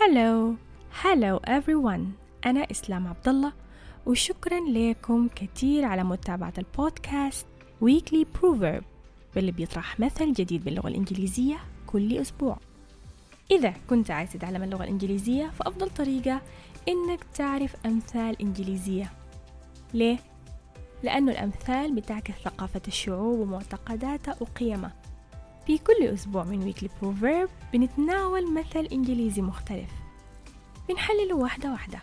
هلو هلو everyone. أنا إسلام عبد الله وشكرا لكم كثير على متابعة البودكاست Weekly Proverb واللي بيطرح مثل جديد باللغة الإنجليزية كل أسبوع. إذا كنت عايز تتعلم اللغة الإنجليزية فأفضل طريقة إنك تعرف أمثال إنجليزية. ليه؟ لأنه الأمثال بتعكس ثقافة الشعوب ومعتقداتها وقيمها. في كل أسبوع من Weekly Proverb بنتناول مثل إنجليزي مختلف. بنحلله واحدة واحدة.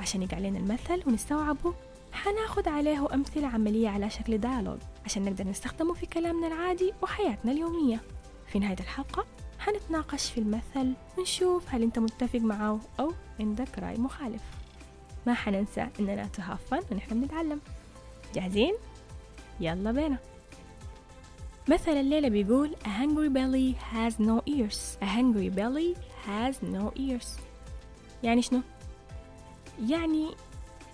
عشان يقع لنا المثل ونستوعبه حناخد عليه أمثلة عملية على شكل dialogue عشان نقدر نستخدمه في كلامنا العادي وحياتنا اليومية. في نهاية الحلقة حنتناقش في المثل ونشوف هل أنت متفق معه أو عندك رأي مخالف. ما حننسى إننا to have fun ونحن بنتعلم. جاهزين؟ يلا بينا. مثل الليلة بيقول A hungry belly has no ears. A hungry belly has no ears. يعني شنو؟ يعني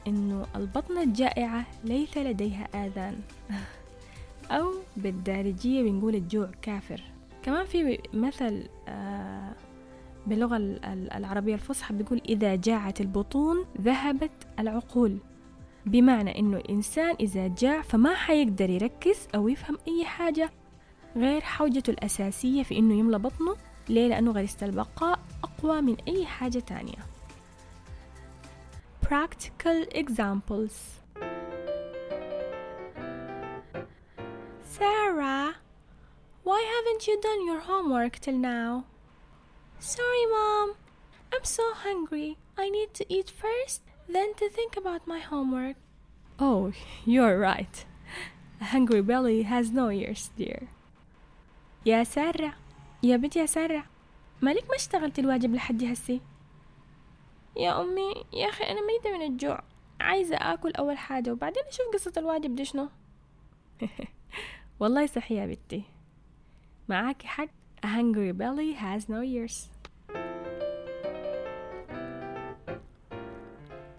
إنه البطنة الجائعة ليس لديها آذان. أو بالدارجية بنقول الجوع كافر. كمان في مثل آه باللغة العربية الفصحى بيقول إذا جاعت البطون ذهبت العقول. بمعنى إنه الإنسان إذا جاع فما حيقدر يركز أو يفهم أي حاجة. غير حوجته الأساسية في إنه يملى بطنه ليه؟ لأنه غريزة البقاء أقوى من أي حاجة تانية Practical examples Sarah, why haven't you done your homework till now? Sorry, Mom. I'm so hungry. I need to eat first, then to think about my homework. Oh, you're right. A hungry belly has no ears, dear. يا سارة يا بنت يا سارة مالك ما اشتغلت الواجب لحد هسي يا أمي يا أخي أنا ميتة من الجوع عايزة آكل أول حاجة وبعدين أشوف قصة الواجب دي شنو والله صحيح يا بنتي معاكي حق A hungry belly has no ears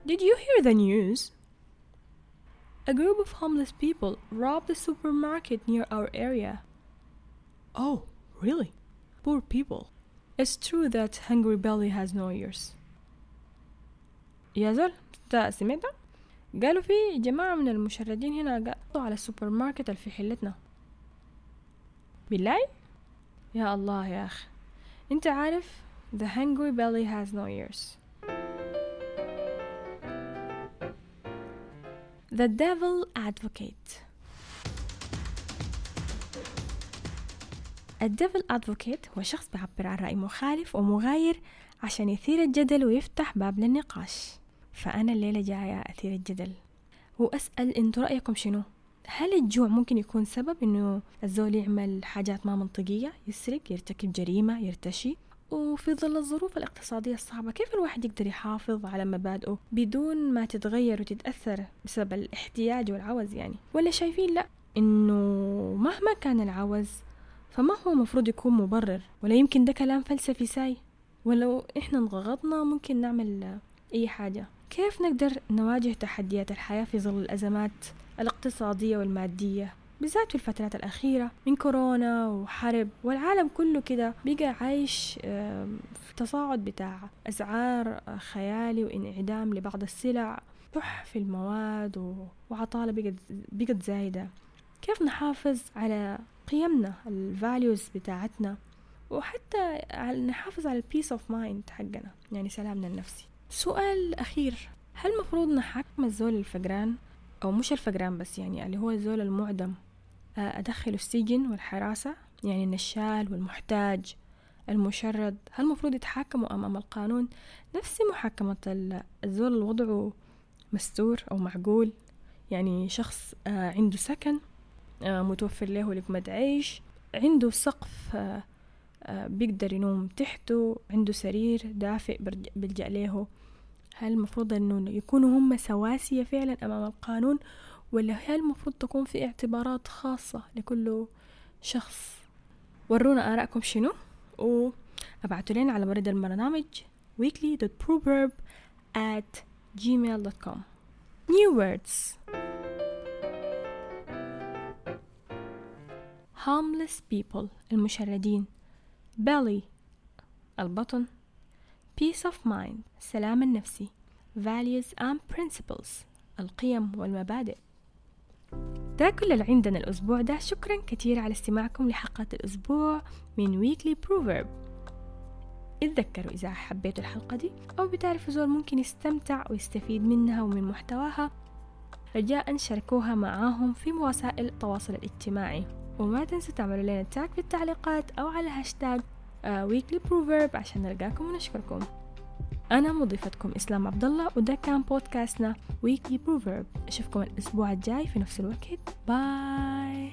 Did you hear the news? A group of homeless people robbed a supermarket near our area. Oh, really? Poor people. It's true that Hungry Belly has no ears. يا زول سمعت قالوا في جماعة من المشردين هنا قطعوا على السوبر ماركت اللي في حلتنا بالله يا الله يا أخي أنت عارف The hungry belly has no ears The Devil Advocate الديفل أدفوكيت هو شخص بيعبر عن رأي مخالف ومغاير عشان يثير الجدل ويفتح باب للنقاش. فأنا الليلة جاية أثير الجدل. وأسأل أنتوا رأيكم شنو؟ هل الجوع ممكن يكون سبب إنه الزول يعمل حاجات ما منطقية يسرق يرتكب جريمة يرتشي؟ وفي ظل الظروف الاقتصادية الصعبة كيف الواحد يقدر يحافظ على مبادئه بدون ما تتغير وتتأثر بسبب الاحتياج والعوز يعني؟ ولا شايفين لأ إنه مهما كان العوز فما هو مفروض يكون مبرر؟ ولا يمكن ده كلام فلسفي ساي؟ ولو إحنا انضغطنا ممكن نعمل أي حاجة. كيف نقدر نواجه تحديات الحياة في ظل الأزمات الاقتصادية والمادية؟ بالذات في الفترات الأخيرة من كورونا وحرب والعالم كله كده بقى عايش في تصاعد بتاع أسعار خيالي وإنعدام لبعض السلع. شح في المواد وعطالة بقت بقت زايدة. كيف نحافظ على قيمنا ال values بتاعتنا وحتى نحافظ على ال peace of mind حقنا يعني سلامنا النفسي. سؤال أخير هل مفروض نحكم الزول الفقران أو مش الفقران بس يعني اللي هو الزول المعدم أدخله السجن والحراسة؟ يعني النشال والمحتاج المشرد هل المفروض يتحاكموا أمام القانون؟ نفس محاكمة الزول اللي وضعه مستور أو معقول؟ يعني شخص عنده سكن؟ متوفر له لقمة عيش عنده سقف بيقدر ينوم تحته. عنده سرير دافئ بيلجأ له هل المفروض إنه يكونوا هم سواسية فعلا أمام القانون ولا هل المفروض تكون في اعتبارات خاصة لكل شخص؟ ورونا آرائكم شنو؟ وابعتوا لنا على بريد البرنامج weekly.proverb at gmail.com New words. Homeless people المشردين. Belly البطن peace of mind السلام النفسي values and principles القيم والمبادئ. ده كل اللي عندنا الأسبوع ده. شكرا كثير على استماعكم لحلقة الأسبوع من Weekly Proverb. اتذكروا إذا حبيتوا الحلقة دي أو بتعرفوا زول ممكن يستمتع ويستفيد منها ومن محتواها رجاء شاركوها معاهم في وسائل التواصل الاجتماعي. وما تنسوا تعملوا لنا تاك في التعليقات أو على هاشتاج Weekly Proverb عشان نلقاكم ونشكركم. أنا مضيفتكم إسلام عبد الله وده كان بودكاستنا Weekly Proverb أشوفكم الأسبوع الجاي في نفس الوقت. bye